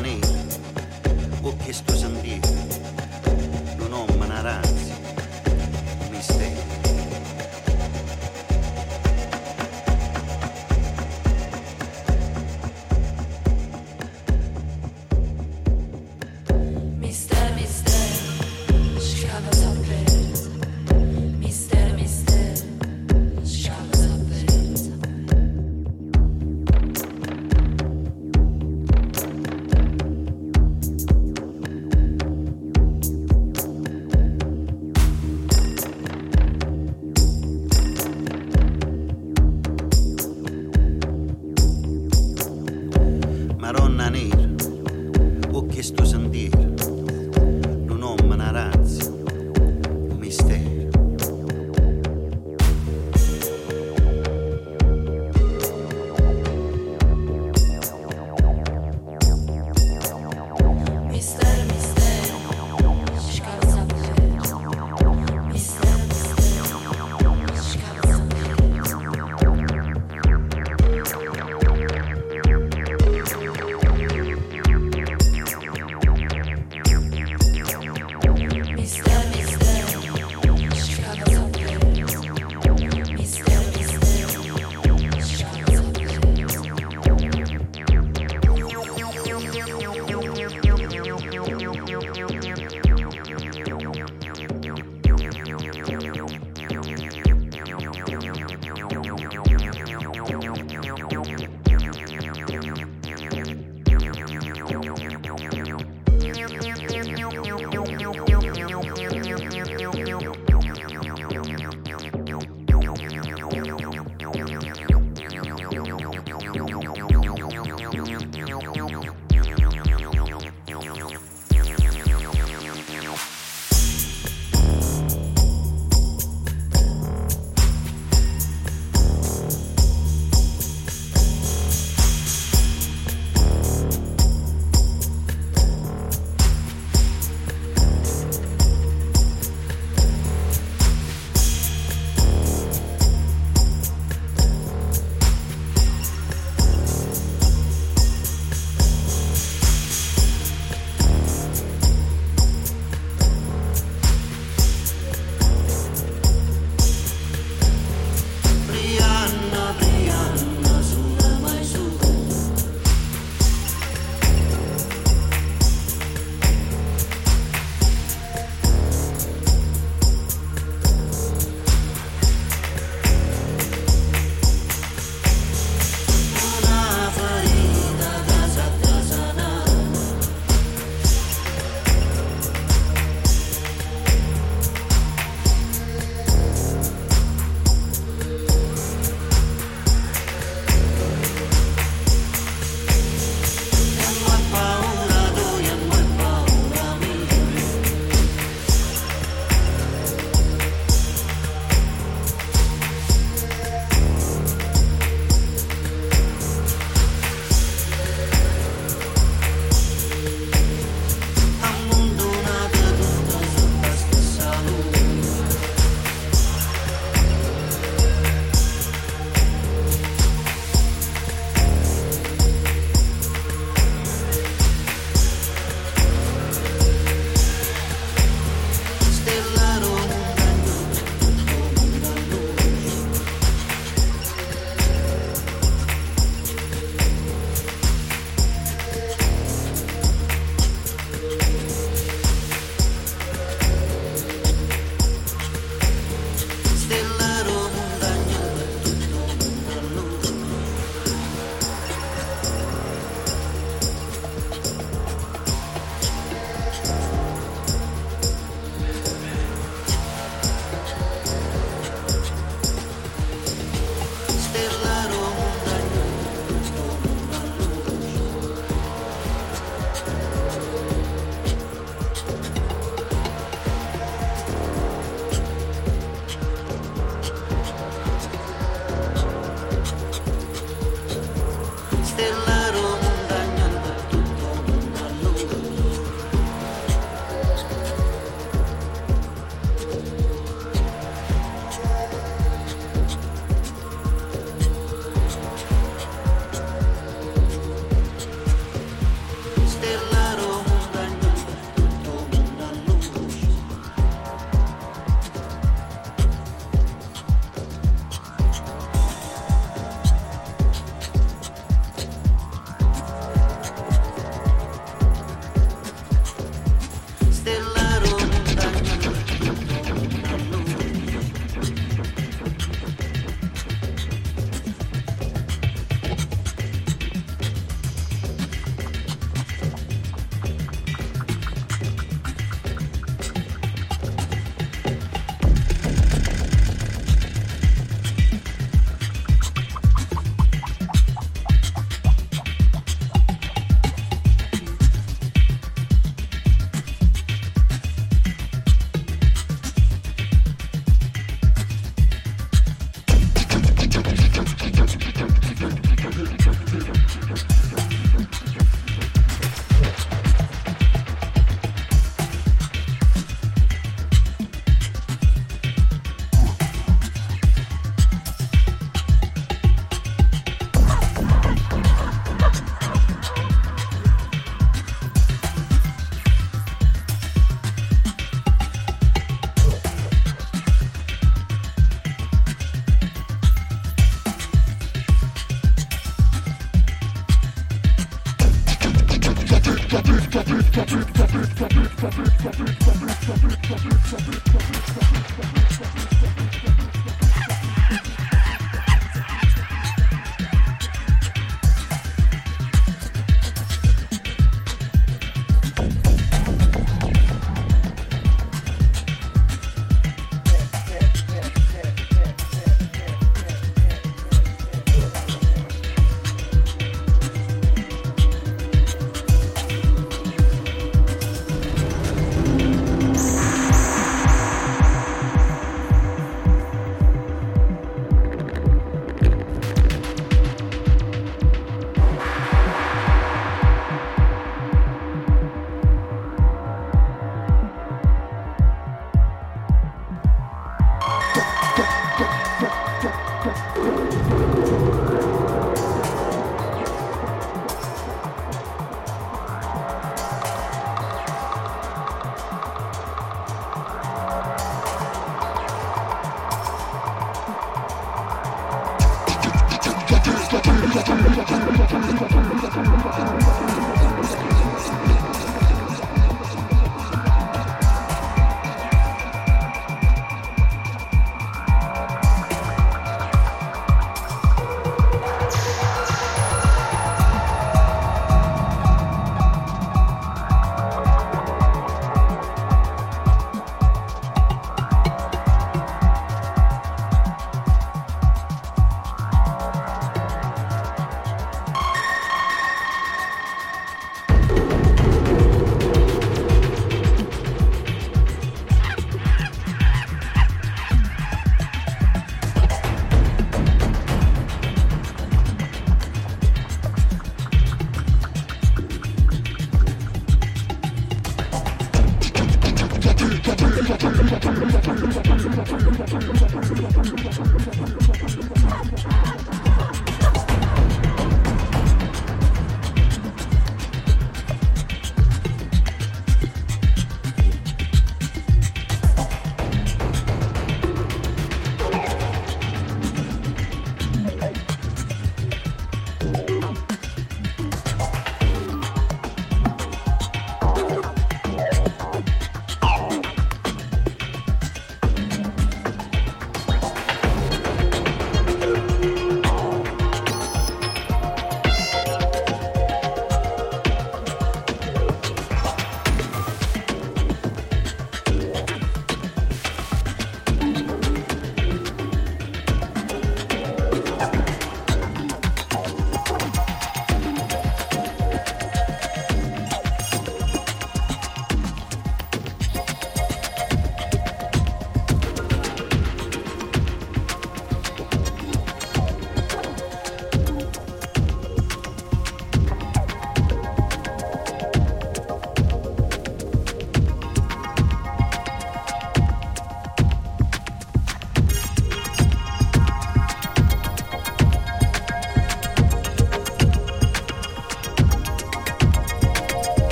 Money. Oh, occhi